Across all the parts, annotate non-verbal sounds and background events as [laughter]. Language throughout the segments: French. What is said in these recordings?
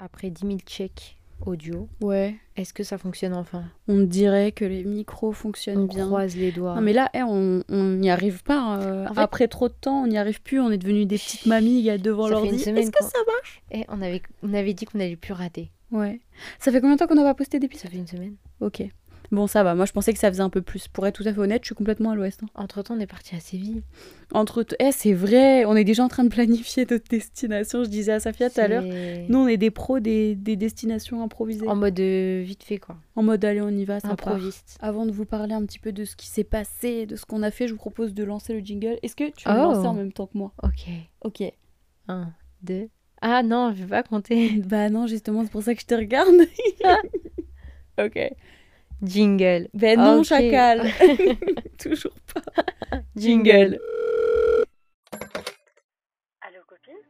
après 10 000 checks audio, Ouais. est-ce que ça fonctionne enfin? On dirait que les micros fonctionnent On bien. croise les doigts. Non mais là, eh, on on n'y arrive pas. euh, En fait- Après trop de temps, on n'y arrive plus. On est devenus des petites mamies devant l'ordi. Est-ce que ça marche? Eh, on, avait, on avait dit qu'on n'allait plus rater. Ouais. Ça fait combien de temps qu'on n'a pas posté d'épisode? Ça fait une semaine. Ok. Bon, ça va. Moi, je pensais que ça faisait un peu plus. Pour être tout à fait honnête, je suis complètement à l'ouest. hein. Entre temps, on est parti à Séville. Entre t- eh, c'est vrai. On est déjà en train de planifier notre destination. Je disais à Safia tout à l'heure. C'est Nous, on est des pros des, des destinations improvisées. En mode euh, vite fait, quoi. En mode allez, on y va, ça part. Improviste. Avant de vous parler un petit peu de ce qui s'est passé, de ce qu'on a fait, je vous propose de lancer le jingle. Est-ce que tu veux le Oh. lancer en même temps que moi? Ok. Ok. Un, deux. Ah non, je vais pas compter. [laughs] Bah non, justement, c'est pour ça que je te regarde. [laughs] ok. Jingle. Ben non, chacal. [laughs] [laughs] Toujours pas. Jingle. Allô copine?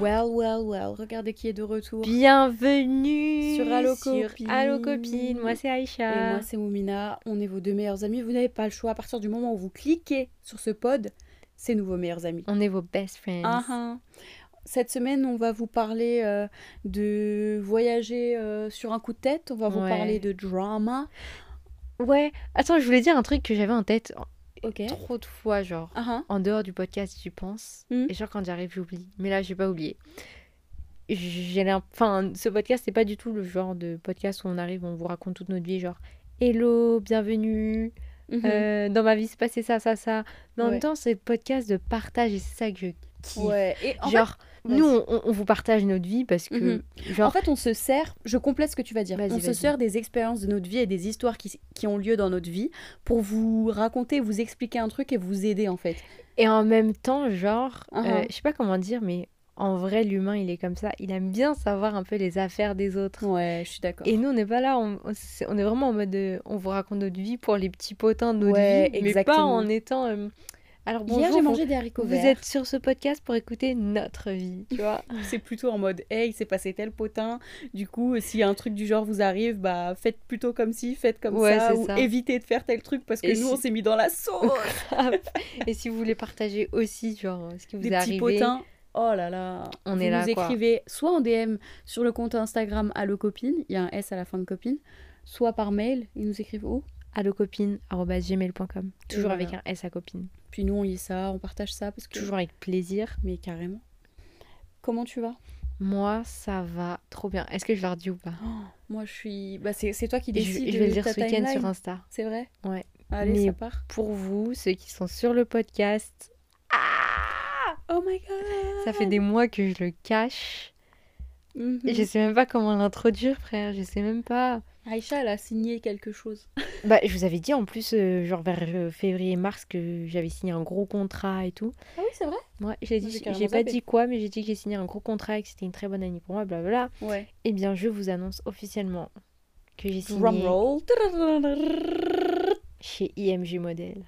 Well, well, well. Regardez qui est de retour. Bienvenue Sur Allo Copine. Allo Copine. Moi, c'est Et Aïcha. moi, c'est Moumina. On est vos deux meilleurs amis. Vous n'avez pas le choix. À partir du moment où vous cliquez sur ce pod, c'est nous vos meilleurs amis. On est vos best friends. Ah, ah. Cette semaine, on va vous parler euh, de voyager euh, sur un coup de tête. On va vous Ouais. parler de drama. Ouais. Attends, je voulais dire un truc que j'avais en tête trop de fois, genre. Ah. En dehors du podcast, j'y pense. Mm. Et genre, quand j'arrive, j'oublie. Mais là, j'ai pas oublié. J'ai Enfin, ce podcast, c'est pas du tout le genre de podcast où on arrive, on vous raconte toute notre vie, genre Hello, bienvenue. Mhm. euh, dans ma vie, c'est passé ça, ça, ça. Mais en Ouais. même temps, c'est le podcast de partage et c'est ça que je kiffe. Ouais. Et en genre, fait, nous, on, on vous partage notre vie parce que, Mhm. genre, En fait, on se sert, je complète ce que tu vas dire, on se sert des expériences de notre vie et des histoires qui, qui ont lieu dans notre vie pour vous raconter, vous expliquer un truc et vous aider en fait. Et en même temps, genre, euh, Uh-huh. je sais pas comment dire, mais en vrai, l'humain, il est comme ça. Il aime bien savoir un peu les affaires des autres. Ouais, je suis d'accord. Et nous, on n'est pas là, on, est vraiment en mode euh, on vous raconte notre vie pour les petits potins de notre Ouais, vie, mais pas exactement. en étant. euh, Alors bonjour, Hier, j'ai vous- mangé des haricots vous, verts. êtes sur ce podcast pour écouter notre vie, tu vois. [laughs] C'est plutôt en mode, hey, il s'est passé tel potin. Du coup, si un truc du genre vous arrive, bah faites plutôt comme ci, faites comme Ouais, ça, ou ça. évitez de faire tel truc parce que Et nous, si- on s'est mis dans la sauce. [laughs] Et si vous voulez partager aussi, genre, ce qui vous des est petits arrivé, potins. Oh là là. On Vous est là, écrivez soit en DM sur le compte Instagram Allo Copine, il y a un S à la fin de copine, soit par mail, ils nous écrivent où? Allocopine.gmail.com. Toujours voilà. avec un S à copine. Puis nous, on lit ça, on partage ça parce que. Toujours avec plaisir. Mais carrément. Comment tu vas? Moi, ça va trop bien. Est-ce que je leur dis ou pas? Moi, je suis. Bah, c'est toi qui je, décides. je vais de le dire ce week-end sur Insta. C'est vrai? Ouais. Allez, Mais- ça part. Pour vous, ceux qui sont sur le podcast, Oh my god ça fait des mois que je le cache. Mhm. Et je sais même pas comment l'introduire, frère. Je sais même pas. Aïcha, elle a signé quelque chose. [laughs] Bah, je vous avais dit en plus, euh, genre vers euh, février-mars, que j'avais signé un gros contrat et tout. Ah oui, c'est vrai? Ouais, j'ai Moi, dit, j'ai pas dit quoi, mais j'ai dit que j'ai signé un gros contrat et que c'était une très bonne année pour moi, blablabla. Ouais. Eh bien, je vous annonce officiellement que j'ai signé Drumroll. chez IMG Model.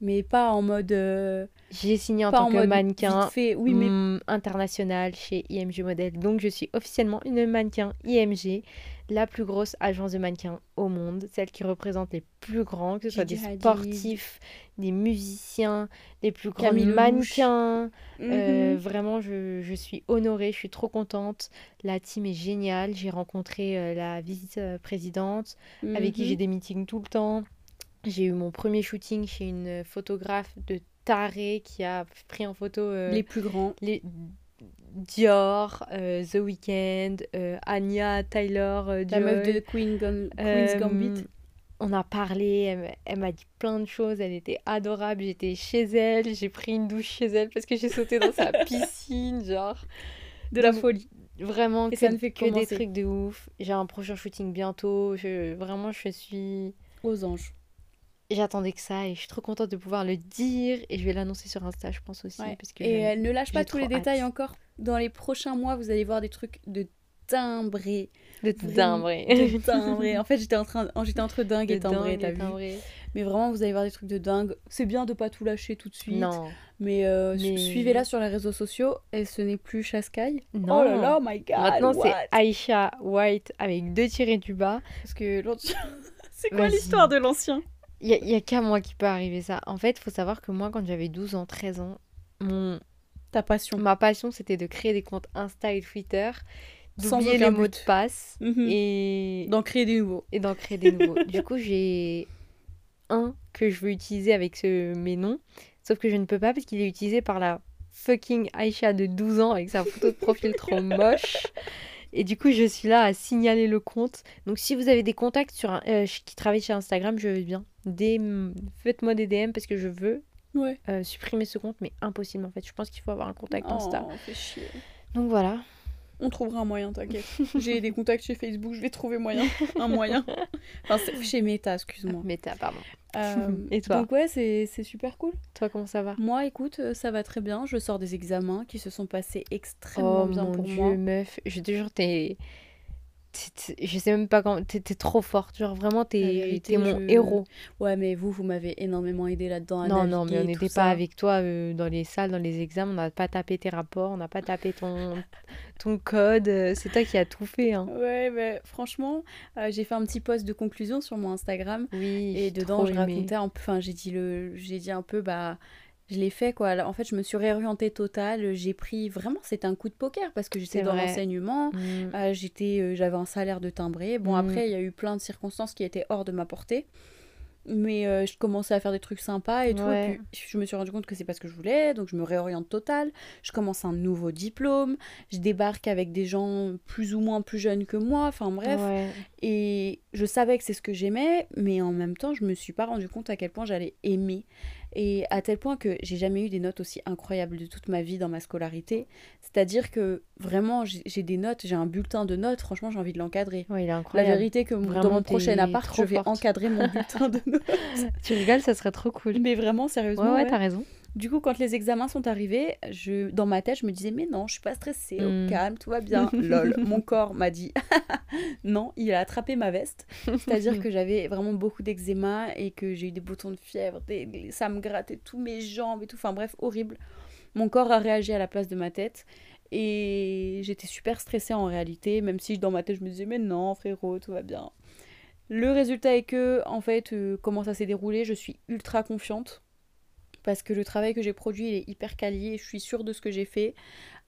Mais pas en mode. euh, J'ai signé en tant en que mannequin fait. Oui, mais. mm, international chez IMG Model. Donc, je suis officiellement une mannequin IMG, la plus grosse agence de mannequins au monde, celle qui représente les plus grands, que ce soit des Hadid. sportifs, des musiciens, les plus grands Camille mannequins. Euh, Mhm. vraiment, je, je suis honorée, je suis trop contente. La team est géniale. J'ai rencontré euh, la vice-présidente avec qui j'ai des meetings tout le temps. J'ai eu mon premier shooting chez une photographe de taré qui a pris en photo euh, Les plus grands. les Dior, euh, The Weeknd, euh, Anya, Tyler, euh, La meuf de Queen Gun- Queen's Gambit. On a parlé, elle, m'a- elle m'a dit plein de choses, elle était adorable, j'étais chez elle, j'ai pris une douche chez elle parce que j'ai sauté dans sa [laughs] piscine, genre. De la Donc, folie. Vraiment, Et que, ça ne fait que des trucs de ouf. J'ai un prochain shooting bientôt, je, vraiment je suis... Aux anges. J'attendais que ça et je suis trop contente de pouvoir le dire et je vais l'annoncer sur Insta, je pense aussi. Ouais. Parce que Et ne lâche pas tous les détails encore. Dans les prochains mois, vous allez voir des trucs de timbré. de timbré. De timbré. En fait, j'étais en train, j'étais entre dingue et timbré, t'as vu. timbré. Mais vraiment, vous allez voir des trucs de dingue. C'est bien de pas tout lâcher tout de suite. Non. Mais, euh, Mais- suivez-la sur les réseaux sociaux et ce n'est plus Chascaille. Non. Oh là là, my god. Maintenant c'est Aisha White avec deux tirés du bas. Parce que l'autre- [laughs] c'est quoi l'histoire de l'ancien? Il y, a- a qu'à moi qui peut arriver ça. En fait, il faut savoir que moi, quand j'avais 12 ans, 13 ans, mon, Ta passion. ma passion, c'était de créer des comptes Insta et Twitter, d'oublier les mots de passe Mhm. et, D'en créer des nouveaux. et d'en créer des nouveaux. [laughs] du coup, j'ai un que je veux utiliser avec ce, mes noms, sauf que je ne peux pas parce qu'il est utilisé par la fucking Aïcha de 12 ans avec sa photo de profil trop [laughs] moche. Et du coup, je suis là à signaler le compte. Donc, si vous avez des contacts sur un- euh, qui travaillent chez Instagram, je veux bien. Des... Faites-moi des DM parce que je veux Ouais. euh, supprimer ce compte, mais impossible en fait. Je pense qu'il faut avoir un contact Insta. Oh, chier. Donc voilà. On trouvera un moyen, t'inquiète. [laughs] J'ai des contacts chez Facebook, je vais trouver moyen. Un moyen. Enfin, [laughs] chez Meta, excuse-moi. Meta, pardon. Euh, [laughs] Et toi Donc ouais, c'est super cool. Toi, comment ça va? Moi, écoute, euh, ça va très bien. Je sors des examens qui se sont passés extrêmement Oh bien mon pour dieu, moi. meuf. Je te jure, t'es. Je sais même pas comment. T'es trop forte. Genre, vraiment, t'es t'es mon je- héros. Ouais, mais vous, vous m'avez énormément aidé là-dedans Non, non, mais on n'était pas avec toi euh, dans les salles, dans les examens. On n'a pas tapé tes rapports, on n'a pas tapé ton, [laughs] ton code. euh, C'est toi qui as tout fait. Hein. Ouais, mais franchement, euh, j'ai fait un petit post de conclusion sur mon Instagram Oui, et dedans, je aimé. racontais un peu, enfin, j'ai dit le, j'ai dit un peu, bah, je l'ai fait quoi. En fait, je me suis réorientée totale. J'ai pris vraiment, c'était un coup de poker parce que j'étais dans l'enseignement. Mm. Euh, j'étais, euh, j'avais un salaire de timbré. Bon, Mm. après, il y a eu plein de circonstances qui étaient hors de ma portée. Mais euh, je commençais à faire des trucs sympas et tout. Ouais. Et puis, je me suis rendu compte que c'est pas ce que je voulais. Donc, je me réoriente total. Je commence un nouveau diplôme. Je débarque avec des gens plus ou moins plus jeunes que moi. Enfin, bref. Ouais. Et je savais que c'est ce que j'aimais. Mais en même temps, je me suis pas rendu compte à quel point j'allais aimer. Et à tel point que j'ai jamais eu des notes aussi incroyables de toute ma vie dans ma scolarité. C'est-à-dire que vraiment, j'ai des notes, j'ai un bulletin de notes. Franchement, j'ai envie de l'encadrer. Ouais, il est La incroyable. vérité que mon- dans mon prochain appart, je vais forte. encadrer mon bulletin de [laughs] notes. Tu rigoles, ça serait trop cool. Mais vraiment, Ouais, sérieusement. ouais, ouais. t'as raison. Du coup, quand les examens sont arrivés, je, dans ma tête, je me disais, mais non, je suis pas stressée, au Mm. calme, tout va bien. [laughs] Lol, mon corps m'a dit, [laughs] non, il a attrapé ma veste. C'est-à-dire que j'avais vraiment beaucoup d'eczéma et que j'ai eu des boutons de fièvre, des- ça me grattait tous mes jambes et tout. Enfin bref, horrible. Mon corps a réagi à la place de ma tête. Et j'étais super stressée en réalité, même si dans ma tête je me disais, mais non, frérot, tout va bien. Le résultat est que, en fait, euh, comment ça s'est déroulé, je suis ultra confiante. Parce que le travail que j'ai produit, il est hyper quali, et je suis sûre de ce que j'ai fait.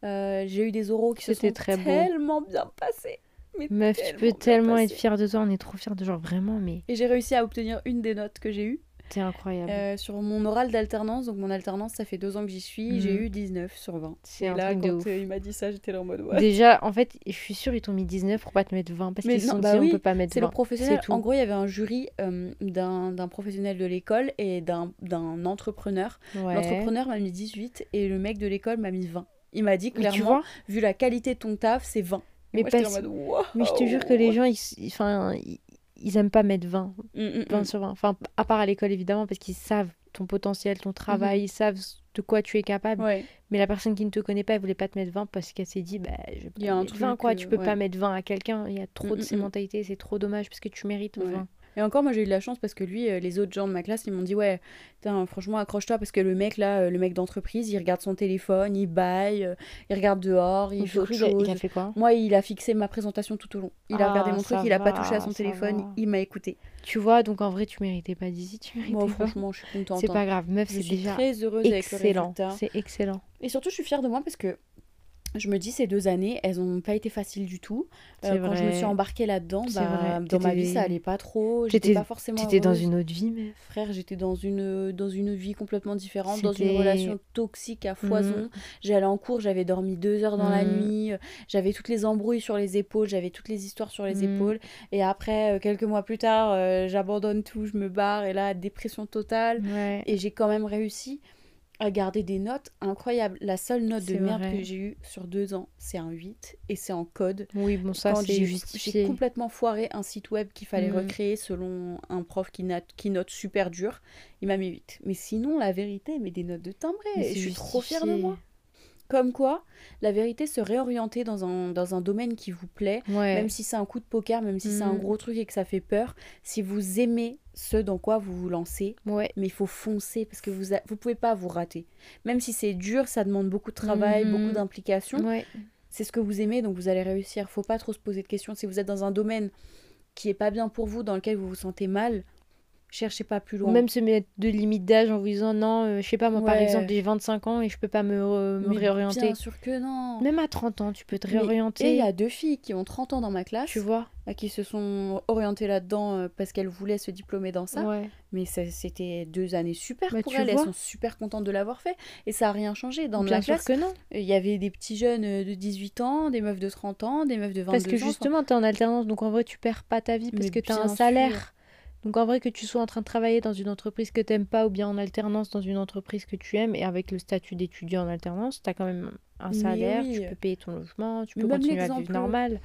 Euh, j'ai eu des oraux qui se sont très beau. tellement bien passés. mais Meuf, tu peux tellement être fière de toi. On est trop fiers de genre vraiment, mais Et j'ai réussi à obtenir une des notes que j'ai eues. T'es incroyable. Euh, sur mon oral d'alternance, donc mon alternance, ça fait deux ans que j'y suis, j'ai Mhm. eu 19 sur 20. C'est un là, truc de quand ouf. euh, il m'a dit ça, j'étais là en mode ouais. Déjà, en fait, je suis sûre ils t'ont mis 19 pour pas te mettre 20 parce qu'ils sont bah dit oui, on peut pas mettre C'est le 20. professionnel. C'est tout. En gros, il y avait un jury euh, d'un professionnel de l'école et d'un entrepreneur. Ouais. L'entrepreneur m'a mis 18 et le mec de l'école m'a mis 20. Il m'a dit clairement, vu la qualité de ton taf, c'est 20. mais, Moi, j'étais parce- en mode, Wow. mais je te jure que les gens, ils, enfin, ils, ils aiment pas mettre 20, Mm, mm, 20 mm. sur 20. Enfin, à part à l'école évidemment, parce qu'ils savent ton potentiel, ton travail, ils savent de quoi tu es capable. Ouais. Mais la personne qui ne te connaît pas, elle voulait pas te mettre 20 parce qu'elle s'est dit, bah, je y pas mettre 20 truc, quoi. euh, Tu peux ouais. pas mettre 20 à quelqu'un. Il y a trop Mm, de mm, ces mm. mentalités, c'est trop dommage parce que tu mérites Ouais. 20. Et encore, moi j'ai eu de la chance parce que lui, euh, les autres gens de ma classe, ils m'ont dit Ouais, franchement, accroche-toi parce que le mec là, euh, le mec d'entreprise, il regarde son téléphone, il baille, euh, il regarde dehors, il fait autre chose. il a fait quoi? Moi, il a fixé ma présentation tout au long. Il a Ah, regardé mon truc, il a pas touché à son téléphone, va. il m'a écouté. Tu vois, donc en vrai, tu méritais pas 18, tu méritais Moi, pas. franchement, je suis contente. C'est hein. pas grave, meuf, Je c'est suis déjà très heureuse excellent. C'est excellent. Et surtout, je suis fière de moi parce que je me dis, ces deux années, elles n'ont pas été faciles du tout. Euh, quand je me suis embarquée là-dedans, bah, dans ma vie, ça allait pas trop. J'étais pas forcément T'étais dans une autre vie, meuf. Frère, j'étais dans une, dans une vie complètement différente, dans une relation toxique à foison. Mhm. J'allais en cours, j'avais dormi deux heures dans la Mhm. nuit, j'avais toutes les embrouilles sur les épaules, j'avais toutes les histoires sur les Mhm. épaules. Et après, euh, quelques mois plus tard, euh, j'abandonne tout, je me barre, et là, dépression totale. Ouais. Et j'ai quand même réussi à garder des notes incroyables. La seule note de merde vrai. que j'ai eue sur deux ans, c'est un 8, et c'est en code. Oui, bon, ça, c'est justifié. J'ai complètement foiré un site web qu'il fallait Mhm. recréer selon un prof qui note, qui note super dur. Il m'a mis 8. Mais sinon, la vérité, mais des notes de timbré. Et je suis trop fière de moi. Comme quoi, la vérité, se réorienter dans un, dans un domaine qui vous plaît, Ouais. même si c'est un coup de poker, même si c'est un Mhm. gros truc et que ça fait peur, si vous aimez ce dans quoi vous vous lancez, Ouais. mais il faut foncer parce que vous, a- vous pouvez pas vous rater. Même si c'est dur, ça demande beaucoup de travail, Mhm. beaucoup d'implication Ouais. c'est ce que vous aimez, donc vous allez réussir. Faut pas trop se poser de questions. Si vous êtes dans un domaine qui est pas bien pour vous, dans lequel vous vous sentez mal, cherchez pas plus Ou loin. même se mettre de limite d'âge en vous disant non, euh, je sais pas, moi par exemple, j'ai 25 ans et je peux pas me, me réorienter. Bien sûr que non. Même à 30 ans, tu peux te Mais- Et il réorienter. y a deux filles qui ont 30 ans dans ma classe, Tu vois euh, qui se sont orientées là-dedans euh, parce qu'elles voulaient se diplômer dans ça. Ouais. Mais c'était deux années super Bah, pour elles. Elles sont super contentes de l'avoir fait. Et ça a rien changé. Dans Bien ma sûr classe, que non. il y avait des petits jeunes euh, de 18 ans, des meufs de 30 ans, des meufs de 22 Parce que ans. justement, tu es en alternance, donc en vrai, tu perds pas ta vie parce Mais que tu as un sûr. Donc en vrai, que tu sois en train de travailler dans une entreprise que t'aimes pas ou bien en alternance dans une entreprise que tu aimes et avec le statut d'étudiant en alternance, tu as quand même un salaire, oui. tu peux payer ton logement, tu peux même continuer à vivre normal.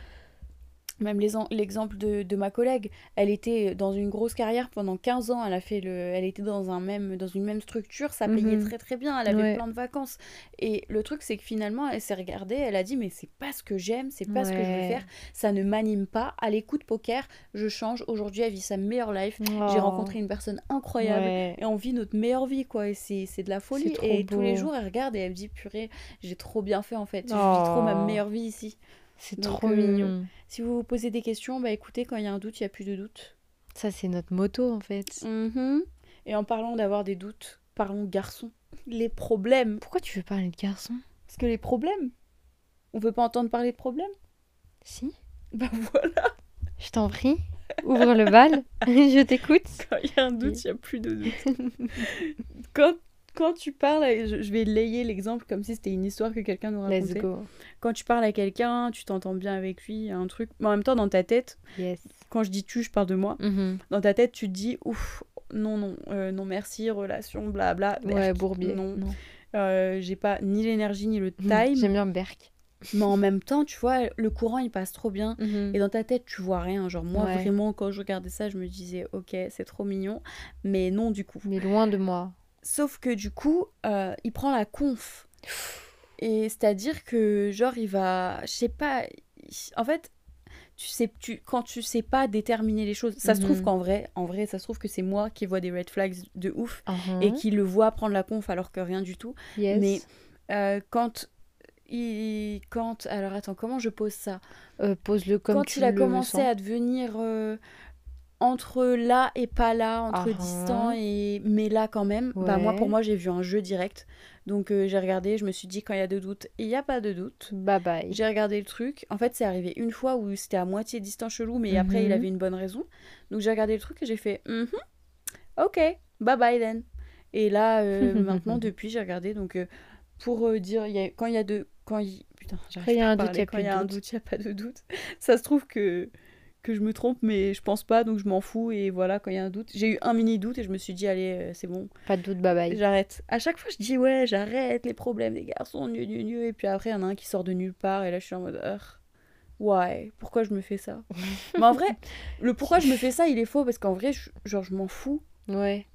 Même l'exemple de, de ma collègue, elle était dans une grosse carrière pendant 15 ans, elle a fait le elle était dans un même dans une même structure, ça payait Mhm. très très bien, elle avait Ouais. plein de vacances. Et le truc c'est que finalement, elle s'est regardée, elle a dit mais c'est pas ce que j'aime, c'est pas ce que je veux faire, ça ne m'anime pas. À l'écoute poker, je change. Aujourd'hui, elle vit sa meilleure life. J'ai Oh. rencontré une personne incroyable. Ouais. Et on vit notre meilleure vie, quoi. Et c'est de la folie. Et tous les jours, elle regarde et elle me dit Purée, j'ai trop bien fait en fait. Je vis Oh. trop ma meilleure vie ici. C'est trop euh, mignon. Si vous vous posez des questions, bah écoutez, quand il y a un doute, il n'y a plus de doute. Ça, c'est notre moto en fait. Mhm. Et en parlant d'avoir des doutes, parlons garçons. Les problèmes. Pourquoi tu veux parler de garçon Parce que les problèmes, on veut pas entendre parler de problèmes? Si [laughs] Bah voilà. Je t'en prie. Ouvre le bal. [laughs] [laughs] Je t'écoute. Quand il y a un doute, il n'y a plus de doute. quand, quand tu parles, je, vais layer l'exemple comme si c'était une histoire que quelqu'un nous Let's racontait. go. Quand tu parles à quelqu'un, tu t'entends bien avec lui, il y a un truc. Mais en même temps, dans ta tête, Yes. quand je dis tu, je parle de moi. Mhm. Dans ta tête, tu te dis ouf, non, non, euh, non, merci, relation, blabla. Ouais, bourbier. Non, Euh, j'ai pas ni l'énergie ni le Mhm. time. J'aime bien Berk. mais en même temps, tu vois, le courant il passe trop bien. Mhm. Et dans ta tête, tu vois rien. Genre, moi, Ouais. vraiment, quand je regardais ça, je me disais, ok, c'est trop mignon. Mais non, du coup. Mais loin de moi. Sauf que du coup, euh, il prend la conf. Et c'est-à-dire que, genre, il va. Je sais pas. En fait, tu sais, tu, quand tu sais pas déterminer les choses, ça se trouve Mhm. qu'en vrai, en vrai, ça se trouve que c'est moi qui vois des red flags de ouf Mhm. et qui le vois prendre la conf alors que rien du tout. Yes. Mais euh, quand. Il, quand alors attends comment je pose ça? Euh, Pose-le comme quand tu il a le commencé sens. à devenir euh, entre là et pas là, entre Ah distant et mais là quand même, bah moi pour moi j'ai vu un jeu direct. Donc euh, j'ai regardé, je me suis dit quand il y a de doute, il n'y a pas de doute. Bye bye. J'ai regardé le truc. En fait, c'est arrivé une fois où c'était à moitié distant chelou, mais après il Mhm. avait une bonne raison. Donc j'ai regardé le truc et j'ai fait Mhm, OK, bye bye then. Et là euh, [laughs] maintenant depuis j'ai regardé donc euh, pour dire il y a- quand il y a de quand il putain, j'arrive pas à parler. Quand il y a un doute, il n'y a pas de doute. [laughs] Ça se trouve que que je me trompe mais je pense pas donc je m'en fous et voilà quand il y a un doute, j'ai eu un mini doute et je me suis dit allez, euh, c'est bon, Pas de doute, bye bye. J'arrête. À chaque fois, je dis ouais, j'arrête les problèmes des garçons, mieux, mieux, mieux. Et puis après, il y en a un qui sort de nulle part. Et là, je suis en mode, ouais, pourquoi je me fais ça? [laughs] Mais en vrai, le pourquoi je me fais ça, il est faux parce qu'en vrai, je- genre, je m'en fous. Ouais.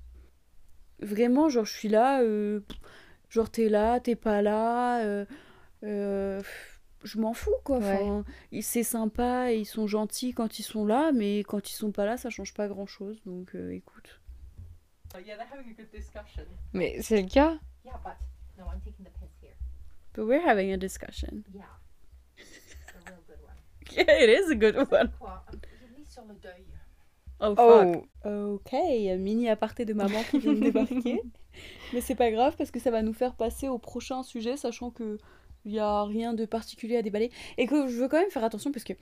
Vraiment, genre, je suis là, euh, genre, t'es là, t'es pas là. euh, euh, je m'en fous, quoi. Ouais. Enfin, ils- c'est sympa et ils sont gentils quand ils sont là, mais quand ils sont pas là, ça change pas grand chose. Donc, euh, écoute. Yeah, they're having a good discussion. Mais c'est le cas. Yeah, but no, I'm taking the piss here. But we're having a discussion. Yeah. It's a real good one. [laughs] Yeah, it is a good one. Sur le deuil. Oh, fuck. Ok, mini aparté de maman qui vient de débarquer. [laughs] Mais c'est pas grave parce que ça va nous faire passer au prochain sujet, sachant que il y a rien de particulier à déballer. Et que je veux quand même faire attention parce que,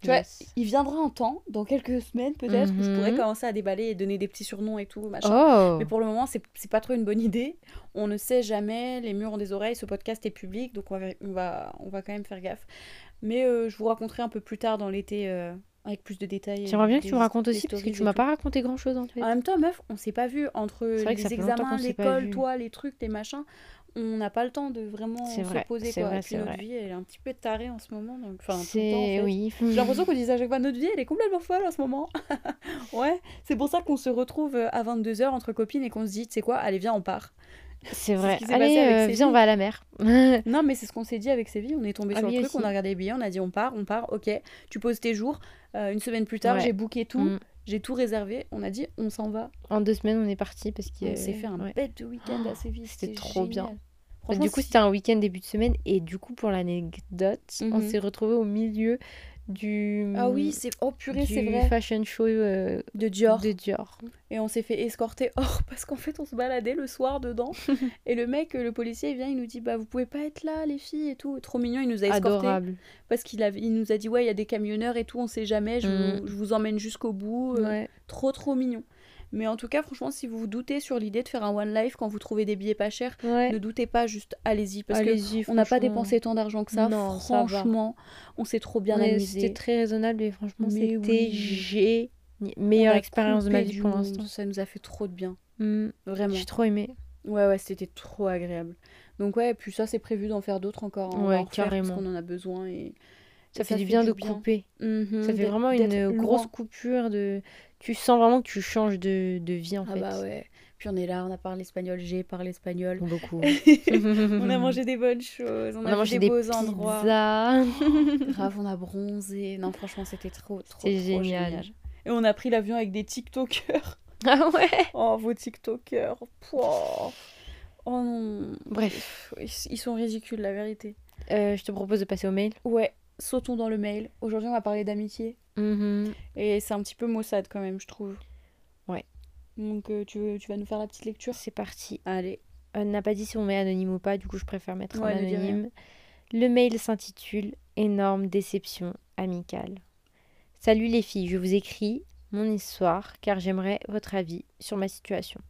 tu vois, il viendra un temps, dans quelques semaines peut-être, où je pourrais Mhm. commencer à déballer et donner des petits surnoms et tout, machin. Oh. Mais pour le moment, c'est pas trop une bonne idée. On ne sait jamais, les murs ont des oreilles, ce podcast est public, donc on va, on va, on va quand même faire gaffe. Mais euh, je vous raconterai un peu plus tard dans l'été euh, avec plus de détails. J'aimerais bien que tu me racontes aussi parce que tu m'as pas raconté grand chose en fait. En même temps, meuf, on s'est pas vu entre les examens, l'école, toi, les trucs, les machins. On n'a pas le temps de vraiment se vrai, poser quoi. vrai, Et puis notre vrai. vie, elle est un petit peu tarée en ce moment. Donc, enfin, en fait. oui. J'ai l'impression qu'on dit à chaque fois notre vie, elle est complètement folle en ce moment. [laughs] ouais, c'est pour ça qu'on se retrouve euh, à 22h entre copines et qu'on se dit, tu sais quoi, allez, viens, on part. C'est vrai. ce Allez, euh, viens, on va à la mer. [laughs] Non, mais c'est ce qu'on s'est dit avec Séville. On est tombé Ah sur le truc, aussi. on a regardé les billets, on a dit on part, on part, ok. Tu poses tes jours. Euh, une semaine plus tard, Ouais. j'ai booké tout, Mm. J'ai tout réservé. On a dit on s'en va. En deux semaines, on est parti parce On qu'on s'est fait un ouais. bête de week-end à Séville. c'était trop bien. Bah, du coup, c'était un week-end début de semaine et du coup, pour l'anecdote, on Mhm. s'est retrouvés au milieu du. Ah oui, c'est. Oh purée, c'est vrai. fashion show euh, De Dior. de Dior. Et on s'est fait escorter [laughs] hors parce qu'en fait, on se baladait le soir dedans. [laughs] et le mec, le policier, il vient, il nous dit Bah, vous pouvez pas être là, les filles et tout. Trop mignon, il nous a escortés. Adorable. Parce qu'il avait... il nous a dit Ouais, il y a des camionneurs et tout, on sait jamais, je, Mm. vous... je vous emmène jusqu'au bout. Euh, Ouais. Trop, trop mignon. Mais en tout cas, franchement, si vous vous doutez sur l'idée de faire un One Life quand vous trouvez des billets pas chers, Ouais. ne doutez pas, juste allez-y. Parce que Allez-y, on n'a pas dépensé tant d'argent que ça. Non, ça franchement, on s'est trop bien Ouais, amusé. C'était très raisonnable et franchement, c'était oui. génial. Meilleure expérience de ma vie pour l'instant. Ça nous a fait trop de bien. Mm. Vraiment. J'ai trop aimé. Ouais, ouais, c'était trop agréable. Donc, ouais, et puis ça, c'est prévu d'en faire d'autres encore. hein. Ouais, en carrément. Parce qu'on en a besoin. Et... Ça fait du bien de couper. Mhm, Ça fait vraiment une grosse coupure de. Tu sens vraiment que tu changes de, de vie en Ah fait. bah ouais. Puis on est là, on a parlé espagnol, j'ai parlé espagnol. Beaucoup. [laughs] on a mangé des bonnes choses, on, On a mangé des beaux endroits. pizzas. [laughs] Grave, on a bronzé. Non, franchement, c'était trop, trop, trop génial. Et on a pris l'avion avec des TikTokers. [laughs] ah ouais. Oh, vos TikTokers. Pouah. Oh non. Bref, Ils ils sont ridicules, la vérité. euh, je te propose de passer au mail. Ouais, sautons dans le mail. Aujourd'hui, on va parler d'amitié. Mhm. Et c'est un petit peu maussade quand même, je trouve. Ouais. Donc, euh, tu, veux, tu vas nous faire la petite lecture? C'est parti. Allez. On n'a pas dit si on met anonyme ou pas, du coup je préfère mettre Ouais, anonyme. Le mail s'intitule Énorme déception amicale. Salut les filles, je vous écris mon histoire car j'aimerais votre avis sur ma situation.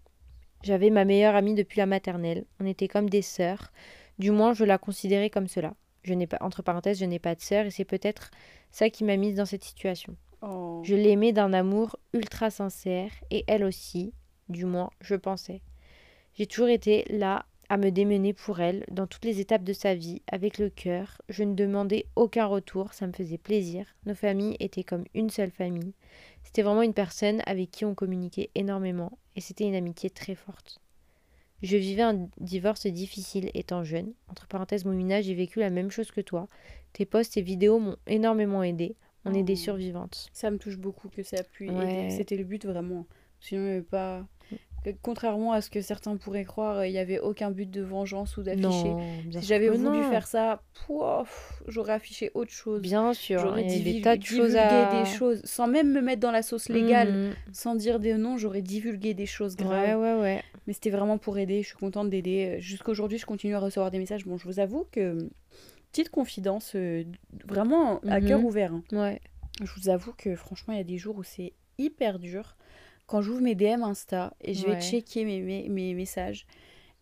J'avais ma meilleure amie depuis la maternelle, on était comme des sœurs, du moins je la considérais comme cela. Je n'ai pas, entre parenthèses, je n'ai pas de sœur et c'est peut-être ça qui m'a mise dans cette situation. Oh. Je l'aimais d'un amour ultra sincère et elle aussi, du moins, je pensais. J'ai toujours été là à me démener pour elle dans toutes les étapes de sa vie, avec le cœur. Je ne demandais aucun retour, ça me faisait plaisir. Nos familles étaient comme une seule famille. C'était vraiment une personne avec qui on communiquait énormément et c'était une amitié très forte. Je vivais un divorce difficile étant jeune. Entre parenthèses, Moumina, j'ai vécu la même chose que toi. Tes posts et vidéos m'ont énormément aidé. On est des Oh. survivantes. Ça me touche beaucoup que ça a pu Ouais. aider. C'était le but vraiment. Sinon, il n'y avait pas. Que- Contrairement à ce que certains pourraient croire, il n'y avait aucun but de vengeance ou d'afficher. Si j'avais voulu non. faire ça, j'aurais affiché autre chose. Bien sûr, J'aurais a des divu- tas de choses divulgué à... des choses sans même me mettre dans la sauce légale, Mhm. sans dire des noms, j'aurais divulgué des choses Ouais, graves. ouais, ouais. Mais c'était vraiment pour aider. Je suis contente d'aider. Euh, Jusqu'à aujourd'hui, je continue à recevoir des messages. Bon, je vous avoue que petite confidence, euh, vraiment à Mhm. cœur ouvert. hein. Ouais. Je vous avoue que franchement, il y a des jours où c'est hyper dur. Quand j'ouvre mes DM Insta et je vais checker mes, mes, mes messages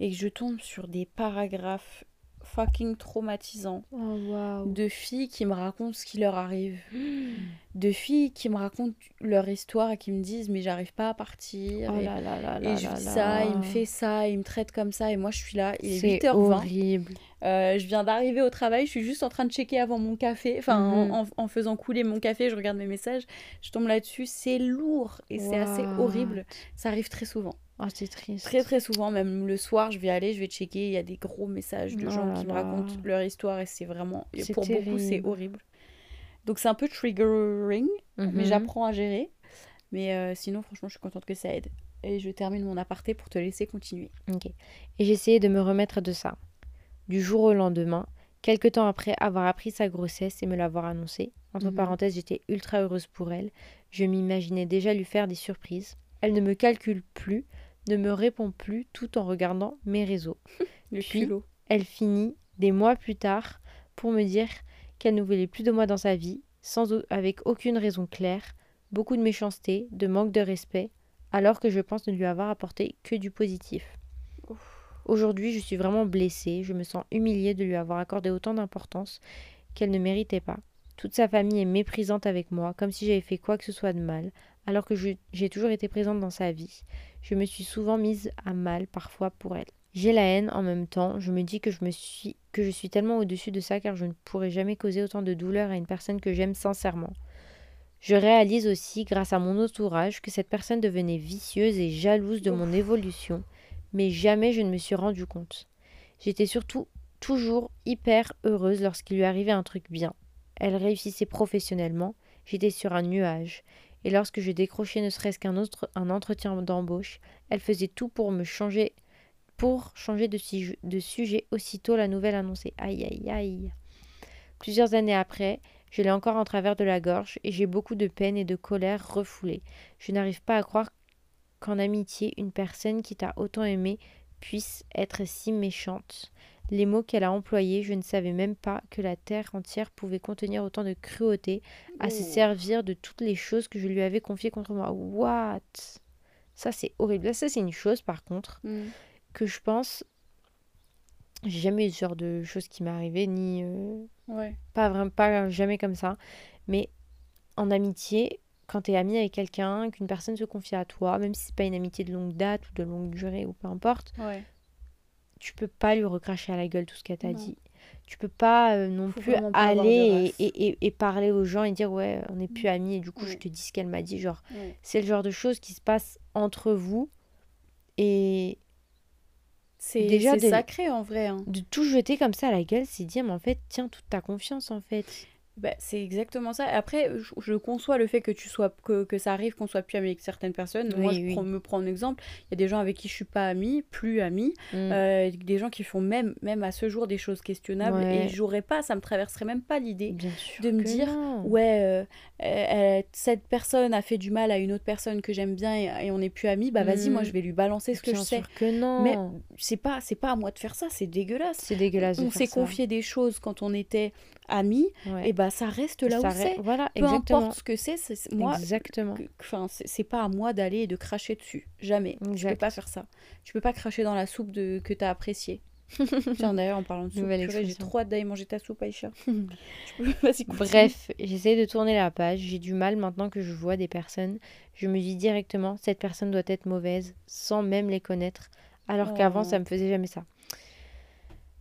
et que je tombe sur des paragraphes fucking traumatisants Oh, de filles qui me racontent ce qui leur arrive, [gasps] de filles qui me racontent leur histoire et qui me disent mais j'arrive pas à partir Oh et, là là là et là je là. ça, il me fait ça, il me traite comme ça et moi je suis là, il est C'est 8h20. horrible. Euh, je viens d'arriver au travail, je suis juste en train de checker avant mon café, enfin en- Mhm. en, en faisant couler mon café, je regarde mes messages, je tombe là-dessus, c'est lourd et c'est assez horrible. Ça arrive très souvent. Oh, c'est triste. Très très souvent, même le soir, je vais aller, je vais checker, il y a des gros messages de Oh gens qui me racontent leur histoire et c'est vraiment, pour beaucoup, c'est horrible. Donc c'est un peu triggering, mais Mhm. j'apprends à gérer. Mais euh, sinon, franchement, je suis contente que ça aide. Et je termine mon aparté pour te laisser continuer. Ok. Et essayé de me remettre de ça. Du jour au lendemain, quelque temps après avoir appris sa grossesse et me l'avoir annoncée, entre Mhm. parenthèses, j'étais ultra heureuse pour elle. Je m'imaginais déjà lui faire des surprises. Elle ne me calcule plus, ne me répond plus tout en regardant mes réseaux. [laughs] Le Puis, culot. Elle finit des mois plus tard pour me dire qu'elle ne voulait plus de moi dans sa vie, sans avec aucune raison claire, beaucoup de méchanceté, de manque de respect, alors que je pense ne lui avoir apporté que du positif. Aujourd'hui, je suis vraiment blessée, je me sens humiliée de lui avoir accordé autant d'importance qu'elle ne méritait pas. Toute sa famille est méprisante avec moi, comme si j'avais fait quoi que ce soit de mal, alors que j'ai toujours été présente dans sa vie. Je me suis souvent mise à mal parfois pour elle. J'ai la haine en même temps, je me dis que je me suis que je suis tellement au-dessus de ça car je ne pourrais jamais causer autant de douleur à une personne que j'aime sincèrement. Je réalise aussi grâce à mon entourage que cette personne devenait vicieuse et jalouse de mon évolution, mais jamais je ne me suis rendu compte. J'étais surtout toujours hyper heureuse lorsqu'il lui arrivait un truc bien. Elle réussissait professionnellement, j'étais sur un nuage. Et lorsque je décrochais ne serait-ce qu'un autre un entretien d'embauche, elle faisait tout pour me changer pour changer de, sujet aussitôt la nouvelle annoncée. Aïe aïe aïe. Plusieurs années après, Je l'ai encore en travers de la gorge et j'ai beaucoup de peine et de colère refoulée. Je n'arrive pas à croire qu'en amitié, une personne qui t'a autant aimé puisse être si méchante. Les mots qu'elle a employés, je ne savais même pas que la terre entière pouvait contenir autant de cruauté à se servir de toutes les choses que je lui avais confiées contre moi. What? Ça, c'est horrible. Ça, c'est une chose, par contre, Mm. Que je pense. J'ai jamais eu ce genre de choses qui m'est arrivé, ni. euh, Ouais. pas vraiment, pas jamais comme ça. Mais en amitié, quand tu es ami avec quelqu'un, qu'une personne se confie à toi, même si c'est pas une amitié de longue date ou de longue durée ou peu importe, Ouais. tu peux pas lui recracher à la gueule tout ce qu'elle t'a dit. Tu peux pas euh, non Faut plus aller et, et- et- et parler aux gens et dire ouais, on n'est plus amis et du coup je Ouais. te dis ce qu'elle m'a dit. Genre, c'est le genre de choses qui se passent entre vous et C'est Déjà, des- sacré en vrai. hein. de tout jeter comme ça à la gueule, c'est dire mais en fait, tiens toute ta confiance en fait. Bah, c'est exactement ça. Après, je, je conçois le fait que tu sois que, que ça arrive qu'on soit plus ami avec certaines personnes. Moi, je oui. prends- me prends un exemple. Il y a des gens avec qui je suis pas amie, plus amie, Mm. euh, des gens qui font même même à ce jour des choses questionnables Ouais. et j'aurais pas, ça me traverserait même pas l'idée. De me dire, non. Ouais, euh, euh, cette personne a fait du mal à une autre personne que j'aime bien et, et on n'est plus amis. Bah vas-y, Mm. moi je vais lui balancer ce que je sais. que non. Mais c'est pas c'est pas à moi de faire ça, c'est dégueulasse. c'est dégueulasse On s'est confié des choses quand on était Ouais. et bah ça reste là Ça où c'est. Voilà, Peu exactement. importe ce que c'est, c'est moi exactement. enfin c'est pas à moi d'aller et de cracher dessus, jamais. Tu peux Exact. pas faire ça. Tu peux pas cracher dans la soupe de que t'as appréciée. [laughs] Tiens d'ailleurs en parlant de soupe, j'ai trop hâte d'aller manger ta soupe Aïcha. [laughs] Peux-. Bref, j'essaie de tourner la page. J'ai du mal maintenant que je vois des personnes. Je me dis directement, cette personne doit être mauvaise, sans même les connaître. Alors qu'avant, Oh. ça me faisait jamais ça.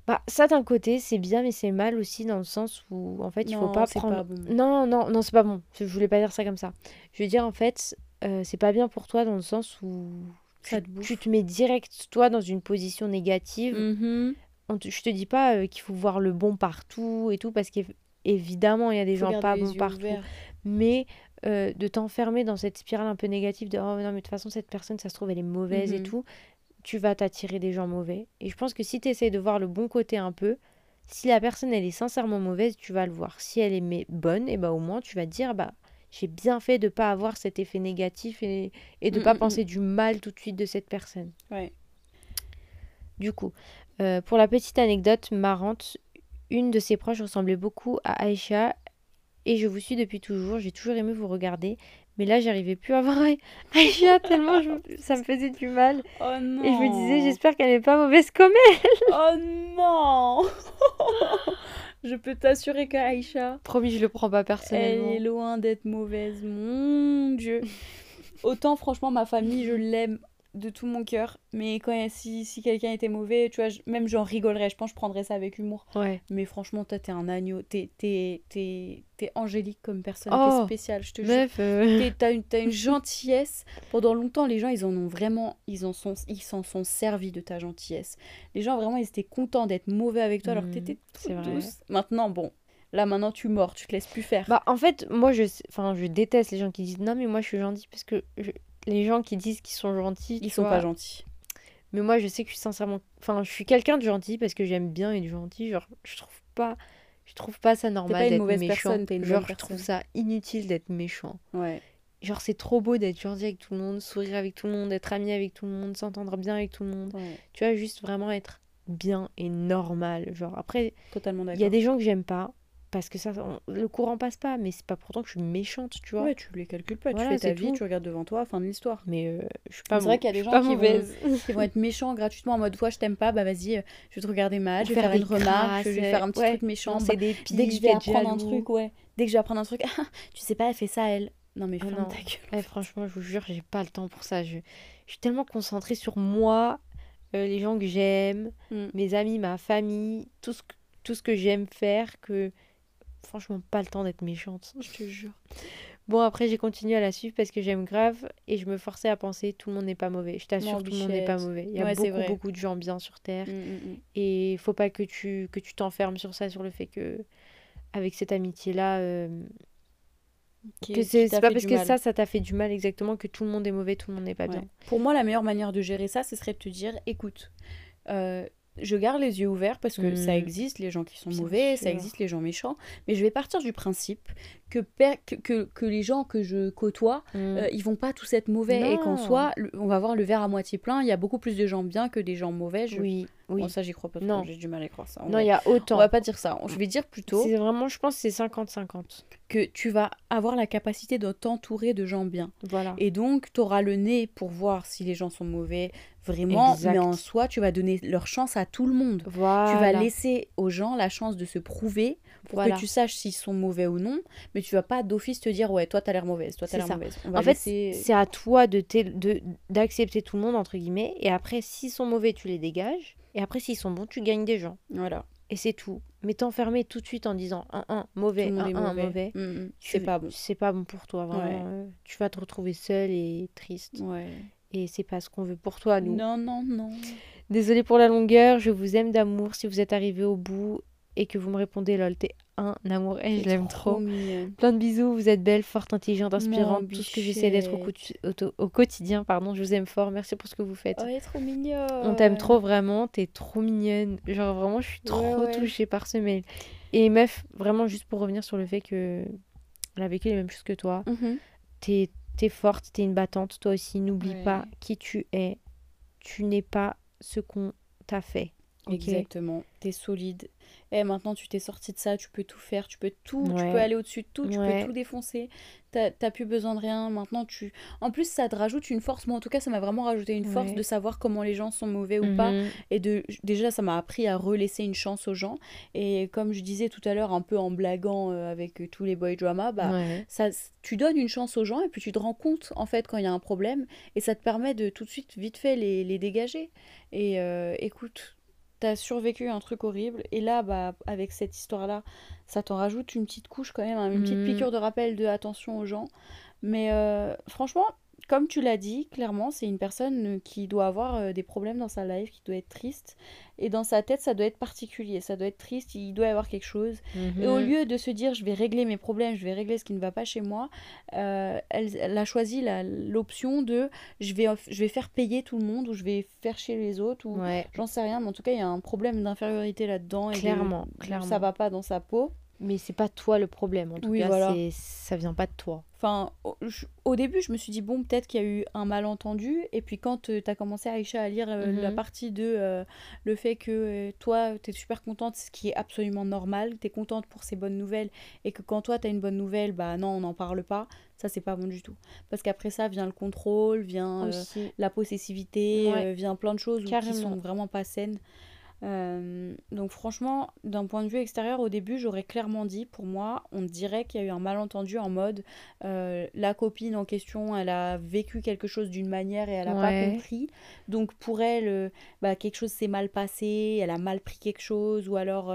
Bah, ça d'un côté, c'est bien, mais c'est mal aussi dans le sens où, en fait, il faut pas prendre. pas bon. Non, non, non, c'est pas bon. Je voulais pas dire ça comme ça. Je veux dire, en fait, euh, c'est pas bien pour toi dans le sens où Ça te tu te mets direct, toi, dans une position négative. Mhm. On te- je te dis pas euh, qu'il faut voir le bon partout et tout, parce qu'évidemment, il y a des Faut gens pas bons partout. ouverts. Mais euh, de t'enfermer dans cette spirale un peu négative de oh non, mais de toute façon, cette personne, ça se trouve, elle est mauvaise et Mhm. tout, tu vas t'attirer des gens mauvais. Et je pense que si tu essayes de voir le bon côté un peu, si la personne, elle est sincèrement mauvaise, tu vas le voir. Si elle est bonne, et bah au moins, tu vas te dire, bah. J'ai bien fait de pas avoir cet effet négatif et, et de Mm, pas mm, mm. penser du mal tout de suite de cette personne. Ouais. Du coup, euh, pour la petite anecdote marrante, une de ses proches ressemblait beaucoup à Aïcha et je vous suis depuis toujours. J'ai toujours aimé vous regarder, mais là, j'arrivais plus à voir [laughs] Aïcha tellement je- ça me faisait du mal. Oh non. Et je me disais, j'espère qu'elle n'est pas mauvaise comme elle. Oh non [laughs] Je peux t'assurer qu'Aïcha, Promis, je le prends pas elle personnellement. est loin d'être mauvaise. Mon Dieu. Autant, franchement, ma famille, je l'aime de tout mon cœur. Mais quand si, si quelqu'un était mauvais, tu vois, je- même j'en rigolerais. Je pense que je prendrais ça avec humour. Ouais. Mais franchement, toi, t'es un agneau. T'es, t'es, t'es, t'es angélique comme personne. Oh, t'es spéciale, je te jure. Euh, T'as une, t'as une [laughs] gentillesse. Pendant longtemps, les gens, ils en ont vraiment, ils en sont, ils s'en sont servis de ta gentillesse. Les gens, vraiment, ils étaient contents d'être mauvais avec toi alors que Mm, t'étais c'est toute vrai. douce. Maintenant, bon, là, maintenant, tu mords, tu te laisses plus faire. Bah, en fait, moi, je, enfin, je déteste les gens qui disent non, mais moi, je suis gentille parce que je- les gens qui disent qu'ils sont gentils, ils sont vois, pas gentils. Mais moi, je sais que je suis sincèrement. Enfin, je suis quelqu'un de gentil parce que j'aime bien être gentil. Genre, je trouve pas. Je trouve pas ça normal d'être méchant. personne, une Genre, je trouve ça inutile d'être méchant. Ouais. Genre, c'est trop beau d'être gentil avec tout le monde, sourire avec tout le monde, être ami avec tout le monde, s'entendre bien avec tout le monde. ouais. Tu vois, juste vraiment être bien et normal. Genre, après, Totalement il y a des gens que j'aime pas parce que ça, on- le courant passe pas, mais c'est pas pourtant que je suis méchante, tu vois. Ouais, tu les calcules pas. Voilà, tu fais ta vie, tout. tu regardes devant toi, fin de l'histoire. Mais euh, je suis pas C'est vrai qu'il y a des gens qui vont-. Ils [laughs] vont être méchants gratuitement en mode, toi, je t'aime pas, bah vas-y, euh, je vais te regarder mal, je vais faire des une remarque, je vais faire un petit ouais, truc méchant. bah, des Dès que je vais apprendre un truc, ouais. Dès que je vais apprendre un truc, ah, tu sais pas, elle fait ça, elle. Non, mais Ah ferme non. ta gueule. Ouais, franchement, je vous jure, j'ai pas le temps pour ça. Je, je suis tellement concentrée sur moi, euh, les gens que j'aime, Mm. mes amis, ma famille, tout ce que, tout ce que j'aime faire que franchement, pas le temps d'être méchante, je te jure. Bon, après, j'ai continué à la suivre parce que j'aime grave et je me forçais à penser tout le monde n'est pas mauvais. Je t'assure, tout le monde n'est pas mauvais. Il y a Ouais, beaucoup, beaucoup de gens bien sur Terre Mm, mm, mm. et faut pas que tu que tu t'enfermes sur ça, sur le fait que avec cette amitié-là, euh, que c'est pas parce que mal. ça, ça t'a fait du mal exactement que tout le monde est mauvais, tout le monde n'est pas Ouais. bien. Pour moi, la meilleure manière de gérer ça, ce serait de te dire, écoute, euh, je garde les yeux ouverts parce que ça Mm. existe, les gens qui sont mauvais, ça existe les gens méchants, mais je vais partir du principe que, per- que, que, que les gens que je côtoie, Mm. euh, ils vont pas tous être mauvais et qu'en le- on va voir le verre à moitié plein, il y a beaucoup plus de gens bien que des gens mauvais. Je... Oui, oui. Bon, ça, j'y crois pas trop, Non. j'ai du mal à y croire ça. non, il y a On autant. va pas dire ça, je vais dire plutôt C'est vraiment, je pense, c'est 50-50. que tu vas avoir la capacité de t'entourer de gens bien. Voilà. Et donc, tu auras le nez pour voir si les gens sont mauvais, vraiment, Exact. mais en soi, tu vas donner leur chance à tout le monde. Voilà. Tu vas laisser aux gens la chance de se prouver pour Voilà. que tu saches s'ils sont mauvais ou non, mais tu vas pas d'office te dire ouais, toi t'as l'air mauvaise, toi t'as l'air mauvaise. On va En fait, c'est à toi de d'accepter tout le monde, entre guillemets. Et après, s'ils sont mauvais, tu les dégages. Et après, s'ils sont bons, tu gagnes des gens. voilà, Et c'est tout. Mais t'enfermer tout de suite en disant un, un, mauvais, un, un, mauvais. mauvais. Mm, mm, c'est pas bon. C'est pas bon pour toi, vraiment. Ouais. euh, Tu vas te retrouver seul et triste. Ouais. Et c'est pas ce qu'on veut pour toi, nous. Non, non, non. Désolée pour la longueur, je vous aime d'amour. Si vous êtes arrivé au bout et que vous me répondez, lol, t'es un amour. Et je T'es l'aime trop. Plein de bisous, vous êtes belle, forte, intelligente, Mon inspirante, tout ce que j'essaie d'être au, au- au quotidien. Pardon, je vous aime fort, merci pour ce que vous faites. Oh, elle est trop mignonne. On t'aime trop vraiment, t'es trop mignonne. Genre vraiment, je suis trop Ouais, ouais. touchée par ce mail. Et meuf, vraiment juste pour revenir sur le fait que elle a vécu les mêmes choses que toi, Mhm. t'es es forte, t'es une battante, toi aussi. N'oublie Ouais. pas qui tu es. Tu n'es pas ce qu'on t'a fait. Ok Exactement, t'es solide. Et maintenant, tu t'es sorti de ça, tu peux tout faire, tu peux tout, tu peux aller au-dessus de tout, tu Ouais. peux tout défoncer. T'as plus besoin de rien. Maintenant, tu. En plus, ça te rajoute une force. Moi, en tout cas, ça m'a vraiment rajouté une force Ouais. de savoir comment les gens sont mauvais ou pas. Mhm. Et de déjà, ça m'a appris à relaisser une chance aux gens. Et comme je disais tout à l'heure, un peu en blaguant euh, avec euh, tous les boy dramas, bah. Ça, tu donnes une chance aux gens et puis tu te rends compte en fait quand il y a un problème et ça te permet de tout de suite vite fait les, les dégager. Et euh, écoute, t'as survécu un truc horrible et là bah avec cette histoire là, ça t'en rajoute une petite couche quand même, hein, une petite Mhm. piqûre de rappel de attention aux gens. Mais euh, franchement, comme tu l'as dit, clairement, c'est une personne euh, qui doit avoir euh, des problèmes dans sa life, qui doit être triste. Et dans sa tête, ça doit être particulier, ça doit être triste, il doit y avoir quelque chose. Et au Mhm. lieu de se dire je vais régler mes problèmes, je vais régler ce qui ne va pas chez moi, euh, elle, elle a choisi l'option de je vais, je vais faire payer tout le monde ou je vais faire chez les autres ou Ouais, j'en sais rien, mais en tout cas il y a un problème d'infériorité là-dedans et de- Clairement, de- clairement. ça va pas dans sa peau. Mais c'est pas toi le problème. En tout Oui, cas, voilà. ça vient pas de toi. Enfin, au, je- au début, je me suis dit, bon, peut-être qu'il y a eu un malentendu. Et puis, quand tu as commencé, Aïcha, à lire euh, la Mhm. partie de euh, le fait que euh, toi, tu es super contente, ce qui est absolument normal, tu es contente pour ces bonnes nouvelles, et que quand toi, tu as une bonne nouvelle, bah non, on n'en parle pas, ça, c'est pas bon du tout. Parce qu'après ça, vient le contrôle, vient euh, la possessivité, Ouais. euh, vient plein de choses qui sont vraiment pas saines. Euh, donc franchement, d'un point de vue extérieur, au début, j'aurais clairement dit, pour moi, on dirait qu'il y a eu un malentendu en mode, euh, la copine en question, elle a vécu quelque chose d'une manière et elle n'a Ouais. pas compris. Donc pour elle, euh, bah, quelque chose s'est mal passé, elle a mal pris quelque chose, ou alors...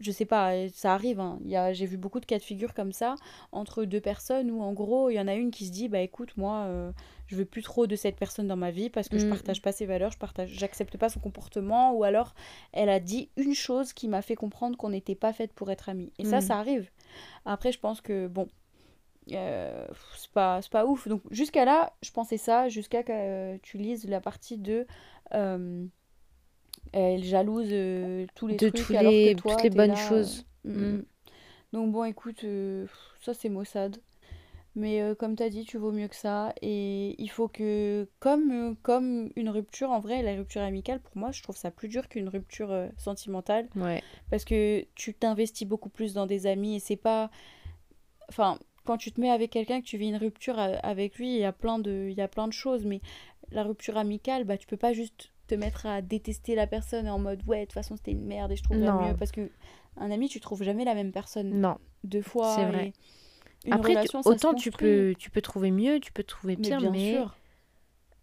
je sais pas, euh, ça arrive. hein. Il y a, j'ai vu beaucoup de cas de figure comme ça entre deux personnes où en gros il y en a une qui se dit bah écoute moi euh, je veux plus trop de cette personne dans ma vie parce que je Mm. partage pas ses valeurs, je partage, j'accepte pas son comportement ou alors elle a dit une chose qui m'a fait comprendre qu'on n'était pas faite pour être amies. Et ça Mm. ça arrive. Après je pense que bon euh, c'est pas c'est pas ouf. Donc jusqu'à là je pensais ça jusqu'à que euh, tu lises la partie de elle jalouse euh, tous les De trucs tous alors les- que toi toutes les bonnes là, euh, choses. mm, Mm. Donc bon, écoute, euh, ça c'est Mossad. Mais euh, comme t'as dit, tu vaux mieux que ça. Et il faut que, comme, euh, comme une rupture, en vrai, la rupture amicale, pour moi, je trouve ça plus dur qu'une rupture euh, sentimentale. Ouais. Parce que tu t'investis beaucoup plus dans des amis et c'est pas... Enfin, quand tu te mets avec quelqu'un, que tu vis une rupture avec lui, il y a plein de, il y a plein de choses. Mais la rupture amicale, bah, tu peux pas juste te mettre à détester la personne en mode ouais, de toute façon, c'était une merde et je trouve mieux. Parce que un ami, tu trouves jamais la même personne Non. deux fois. C'est vrai. une Après, relation, autant tu peux, tu peux trouver mieux, tu peux trouver Mais pire, bien mais sûr.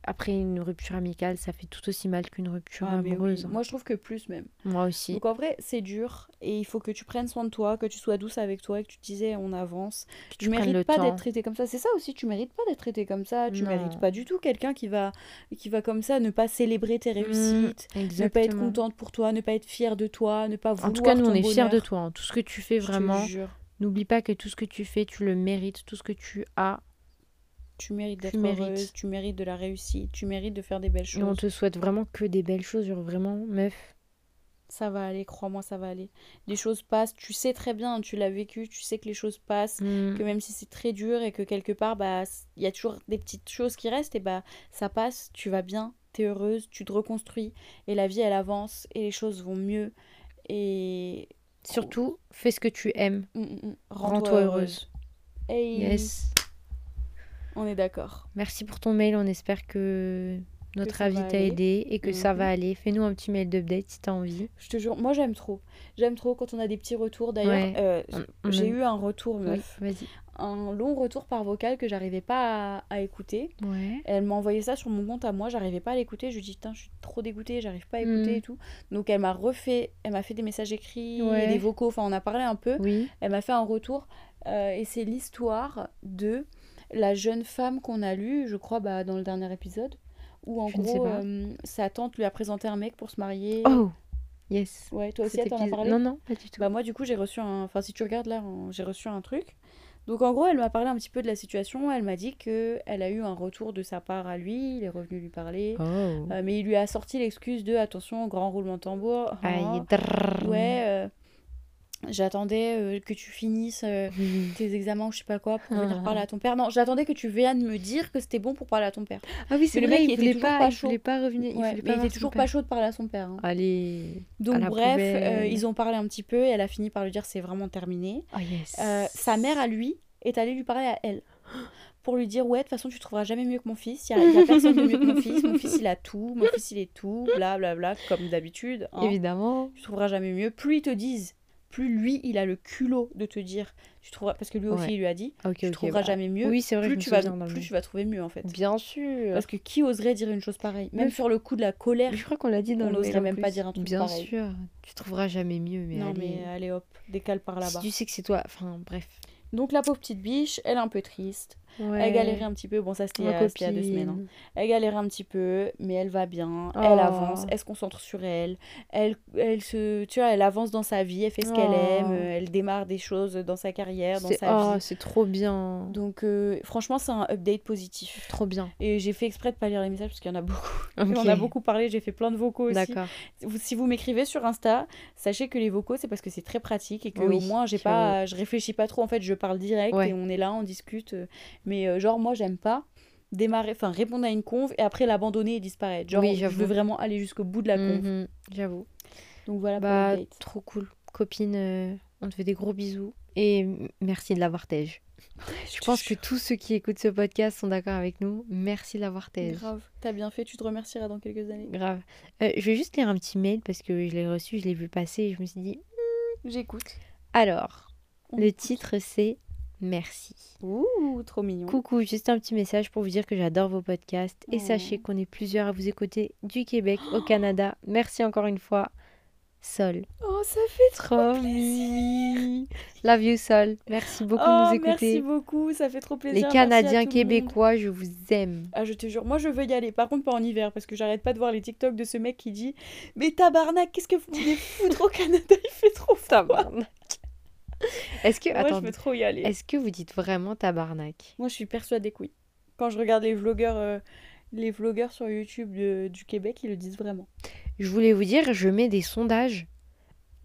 Après une rupture amicale, ça fait tout aussi mal qu'une rupture Ah, oui. amoureuse. Moi, je trouve que plus même. Moi aussi. Donc en vrai, c'est dur et il faut que tu prennes soin de toi, que tu sois douce avec toi et que tu te disais on avance. Que Tu tu mérites pas d'être traité comme ça. C'est ça aussi, tu mérites pas d'être traité comme ça. Tu Non. mérites pas du tout quelqu'un qui va, qui va comme ça ne pas célébrer tes réussites, Mmh, ne pas être contente pour toi, ne pas être fière de toi, ne pas vouloir En tout cas, nous, on est fiers de toi. hein. Tout ce que tu fais, Je te vraiment, jure, n'oublie pas que tout ce que tu fais, tu le mérites. Tout ce que tu as, tu mérites d'être heureuse, tu mérites de la réussite, tu mérites de faire des belles et on choses. te souhaite vraiment que des belles choses. Genre, vraiment, meuf, Ça va aller, crois-moi, ça va aller. Les choses passent, tu sais très bien, tu l'as vécu, tu sais que les choses passent, Mm. que même si c'est très dur et que quelque part, bah, il y a toujours des petites choses qui restent, et bah, ça passe, tu vas bien, t'es heureuse, tu te reconstruis, et la vie, elle avance, et les choses vont mieux, et Surtout, fais ce que tu aimes. Mm, mm, mm. Rends-toi heureuse. Hey, Yes. On est d'accord. Merci pour ton mail. On espère que notre avis t'a aidé et que ça Mhm. va aller. Fais-nous un petit mail d'update si t'as envie. Je te jure, moi j'aime trop. J'aime trop quand on a des petits retours. D'ailleurs, Ouais. euh, j'ai eu un retour, meuf. Un long retour par vocal que j'arrivais pas à, à écouter. Ouais. Elle m'a envoyé ça sur mon compte à moi, j'arrivais pas à l'écouter. Je lui dis, putain, je suis trop dégoûtée, j'arrive pas à écouter Mhm. et tout. Donc elle m'a refait, elle m'a fait des messages écrits, Ouais. des vocaux, enfin on a parlé un peu. Oui. Elle m'a fait un retour euh, et c'est l'histoire de la jeune femme qu'on a lue, je crois, bah, dans le dernier épisode, où en Je gros, euh, sa tante lui a présenté un mec pour se marier. Oh Yes. Ouais, toi aussi, t'en a épisode- parlé? Non, non, pas du tout. Bah moi du coup j'ai reçu un... Enfin si tu regardes là, en- j'ai reçu un truc. Donc en gros elle m'a parlé un petit peu de la situation. Elle m'a dit que elle a eu un retour de sa part à lui. Il est revenu lui parler. Oh. Euh, mais il lui a sorti l'excuse de attention grand roulement de tambour. Aïe. Drrrr. ouais. euh, J'attendais euh, que tu finisses euh, tes examens ou je sais pas quoi pour venir Ah. parler à ton père. Non, j'attendais que tu viennes me dire que c'était bon pour parler à ton père. Ah oui, c'est vrai, mec, il il était pas, pas il chaud. voulait pas revenir. Il Ouais, mais pas il était toujours pas chaud de parler à son père. hein. Allez. Donc bref, euh, ils ont parlé un petit peu et elle a fini par lui dire c'est vraiment terminé. Oh yes. Sa mère à lui est allée lui parler à elle pour lui dire ouais de toute façon tu trouveras jamais mieux que mon fils il y a, il a personne de mieux que mon fils mon fils il a tout mon fils il est tout bla bla bla comme d'habitude hein. Évidemment. tu trouveras jamais mieux plus ils te disent plus lui il a le culot de te dire tu trouveras parce que lui aussi Ouais. il lui a dit tu trouveras bah, jamais mieux Oui, c'est vrai, plus tu vas plus tu vas trouver mieux en fait Bien sûr. parce que qui oserait dire une chose pareille? Même Même- sur le coup de la colère Mais je crois qu'on l'a dit dans on le n'oserait même pas dire un truc Bien pareil. sûr. Tu trouveras jamais mieux, mais non allez. mais allez hop décale par Si là-bas tu sais que c'est toi. Enfin, bref. donc la pauvre petite biche elle est un peu triste Ouais. Elle galérait un petit peu, bon ça c'était euh, il y a deux semaines. hein. Elle galérait un petit peu, mais elle va bien, Oh. elle avance, elle se concentre sur elle, elle, elle se, tu vois, elle avance dans sa vie, elle fait ce qu'elle Oh. aime, euh, elle démarre des choses dans sa carrière, dans C'est sa oh, vie. c'est trop bien. Donc euh, franchement c'est un update positif. Trop bien. Et j'ai fait exprès de pas lire les messages parce qu'il y en a beaucoup. [laughs] Et Ok. on a beaucoup parlé, j'ai fait plein de vocaux aussi. D'accord. Si vous m'écrivez sur Insta, sachez que les vocaux c'est parce que c'est très pratique et que Oui, au moins j'ai pas, je réfléchis pas trop en fait, je parle direct Ouais. et on est là, on discute. Mais euh, genre moi j'aime pas démarrer, enfin répondre à une conve et après l'abandonner et disparaître. Genre Oui, je veux vraiment aller jusqu'au bout de la conve. Mhm, J'avoue. Donc voilà pour Bah, trop cool. Copine, euh, on te fait des gros bisous. Et merci de l'avoir tège. [laughs] Je pense que tous ceux qui écoutent ce podcast sont d'accord avec nous. Merci de l'avoir tège. Grave, t'as bien fait, tu te remercieras dans quelques années. Grave. Euh, je vais juste lire un petit mail parce que je l'ai reçu, je l'ai vu passer et je me suis dit. J'écoute. Alors, On le écoute. titre c'est Merci. Ouh, trop mignon. Coucou, juste un petit message pour vous dire que j'adore vos podcasts et Oh. sachez qu'on est plusieurs à vous écouter du Québec au Canada. Merci encore une fois. Sol. Oh, ça fait trop Trop plaisir. Love you Sol. Merci beaucoup oh, de nous merci écouter. beaucoup, ça fait trop plaisir. Les Merci Canadiens québécois, je vous aime. Ah, je te jure, moi je veux y aller. Par contre, pas en hiver, parce que j'arrête pas de voir les TikTok de ce mec qui dit Mais tabarnak, qu'est-ce que vous voulez foutre au Canada? Il fait trop [laughs] froid. [laughs] Est-ce que Moi, je veux trop y aller. est-ce que vous dites vraiment tabarnak? Moi, je suis persuadée que oui. Quand je regarde les vlogueurs, euh, les vlogueurs sur YouTube de- du Québec, ils le disent vraiment. Je voulais vous dire, je mets des sondages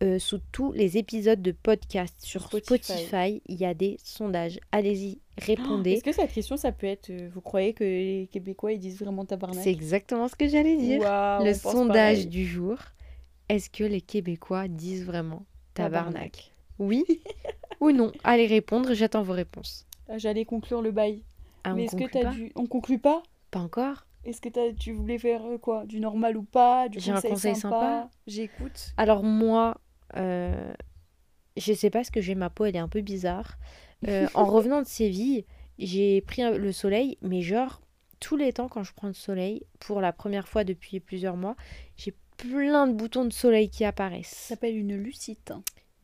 euh, sous tous les épisodes de podcast sur Spotify. Spotify. Il y a des sondages. Allez-y, [gasps] Est-ce répondez. que cette question, ça peut être euh, Vous croyez que les Québécois, ils disent vraiment tabarnak? C'est exactement ce que j'allais dire. Le sondage pareil. du jour. Est-ce que les Québécois disent vraiment tabarnak Tabarnak? Oui [laughs] ou non Allez répondre, j'attends vos réponses. Ah, J'allais conclure le bail. Ah, on Mais est-ce que conclut t'as pas dû. On conclut pas? Pas encore Est-ce que tu voulais faire euh, quoi? Du normal ou pas? Du J'ai un conseil, sympa, sympa J'écoute. Alors moi, euh, je sais pas ce que j'ai, ma peau elle est un peu bizarre. Euh, en [laughs] revenant de Séville, j'ai pris le soleil, mais genre tous les temps quand je prends le soleil, pour la première fois depuis plusieurs mois, j'ai plein de boutons de soleil qui apparaissent. Ça s'appelle une lucite.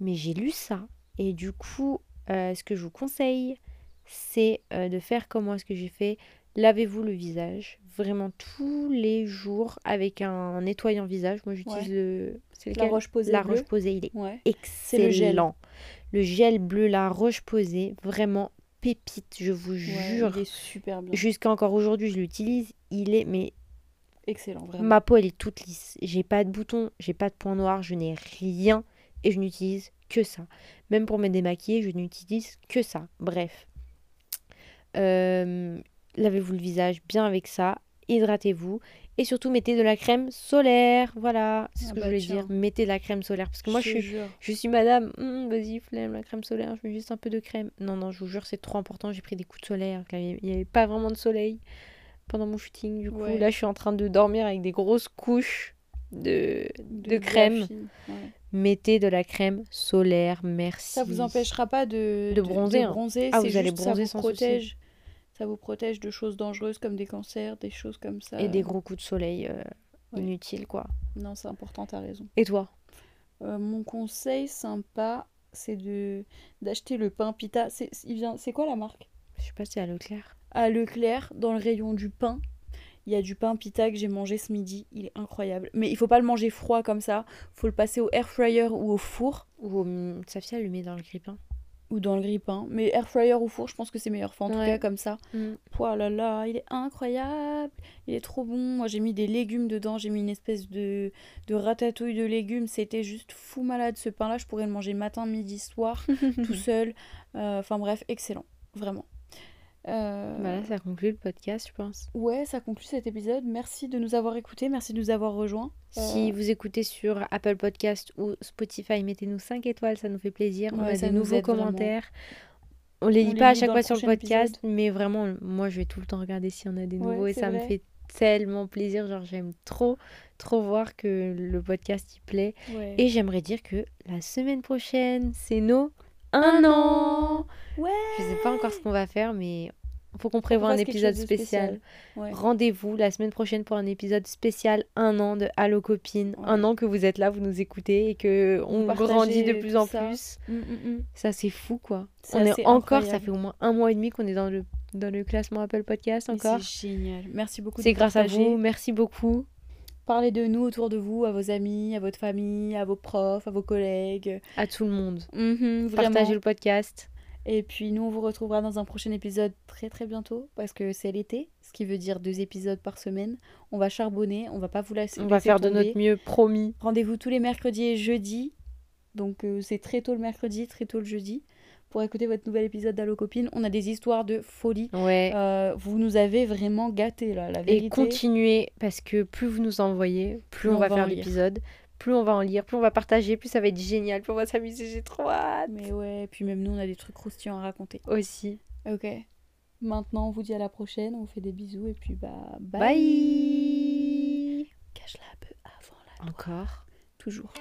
Mais j'ai lu ça et du coup, euh, ce que je vous conseille, c'est euh, de faire comment est-ce que j'ai fait. Lavez-vous le visage vraiment tous les jours avec un nettoyant visage. Moi j'utilise le c'est La roche posée. La bleue. roche posée, il est Ouais. excellent. le gel. Le gel bleu, la roche posée, vraiment pépite, je vous Ouais, jure. il est super bien. Jusqu'à encore aujourd'hui, je l'utilise. Il est mais excellent, vraiment. Ma peau, elle est toute lisse. J'ai pas de boutons, j'ai pas de points noirs, je n'ai rien et je n'utilise que ça. Même pour me démaquiller, je n'utilise que ça. Bref. Euh, Lavez-vous le visage bien avec ça. Hydratez-vous. Et surtout, mettez de la crème solaire. Voilà, c'est ce Ah que bah je voulais tiens. dire. Mettez de la crème solaire. Parce que moi, je suis, jure. je suis madame. Hum, Vas-y, flemme, la crème solaire. Je mets juste un peu de crème. Non, non, je vous jure, c'est trop important. J'ai pris des coups de avait- il n'y avait pas vraiment de soleil pendant mon shooting. Du coup, Ouais. là, je suis en train de dormir avec des grosses couches de, crème. ouais. Mettez de la crème solaire, merci. Ça vous empêchera pas de, De bronzer, hein. bronzer, Ah, vous allez bronzer ça sans vous souci. protège. Ça vous protège de choses dangereuses comme des cancers, des choses comme ça. Et des gros coups de soleil euh, Ouais. inutiles, quoi. Non, c'est important, t'as raison. Et toi? Euh, mon conseil sympa, c'est de d'acheter le pain pita. C'est il vient, c'est quoi la marque? Je sais pas c'est à Leclerc. À Leclerc, dans le rayon du pain, il y a du pain pita que j'ai mangé ce midi. Il est incroyable. Mais il faut pas le manger froid comme ça. Faut le passer au air fryer ou au four Ou au... Safia le met dans le grille-pain. ou dans le grille-pain. Mais air fryer ou four, je pense que c'est meilleur. Enfin, en tout cas, comme ça. Oh là là, il est incroyable, il est trop bon. Moi j'ai mis des légumes dedans, j'ai mis une espèce de, de ratatouille de légumes. C'était juste fou malade ce pain-là. Je pourrais le manger matin, midi, soir, [laughs] tout seul. Euh, Enfin bref, excellent, vraiment. Euh, Voilà, ça conclut le podcast, je pense. Ouais, ça conclut cet épisode. Merci de nous avoir écoutés, merci de nous avoir rejoints. Si Euh, vous écoutez sur Apple Podcast ou Spotify, mettez-nous 5 étoiles, ça nous fait plaisir. On a ça des nous nouveaux aide vraiment. commentaires. On les On lit les pas à chaque fois sur le podcast, mais vraiment, moi je vais tout le temps regarder s'il y en a des Ouais, nouveaux et ça me fait tellement plaisir. Genre, j'aime trop, trop voir que le podcast y plaît. ouais. Et j'aimerais dire que la semaine prochaine, c'est nos un an. Ouais. Je sais pas encore ce qu'on va faire, mais faut qu'on prévoie un épisode spécial. Ouais. Rendez-vous la semaine prochaine pour un épisode spécial un an de Allo Copine. Ouais. Un an que vous êtes là, vous nous écoutez et que on grandit de plus en ça. plus. Mm, mm, mm. Ça c'est fou quoi. On est encore, ça fait au moins un mois et demi qu'on est dans le dans le classement Apple Podcast encore. C'est génial. Merci beaucoup. C'est grâce à vous, merci beaucoup. Parlez de nous autour de vous, à vos amis, à votre famille, à vos profs, à vos collègues. À tout le monde. Vraiment. Partagez le podcast. Et puis nous, on vous retrouvera dans un prochain épisode très très bientôt parce que c'est l'été, ce qui veut dire deux épisodes par semaine. On va charbonner, on va pas vous laisser. On va faire de notre mieux, promis. Rendez-vous tous les mercredis et jeudis. Donc euh, c'est très tôt le mercredi, très tôt le jeudi pour écouter votre nouvel épisode d'Allo Copine. On a des histoires de folie. Ouais. Euh, vous nous avez vraiment gâtés là, la Et vérité. continuez parce que plus vous nous envoyez, plus on, va, faire l'épisode, plus on va en lire, plus on va partager, plus ça va être génial, plus on va s'amuser. J'ai trop hâte. Mais ouais, puis même nous, on a des trucs croustillants à raconter. Aussi. Ok. Maintenant, on vous dit à la prochaine. On vous fait des bisous et puis bah bye. Bye. Cache-la un peu avant la Encore. toujours.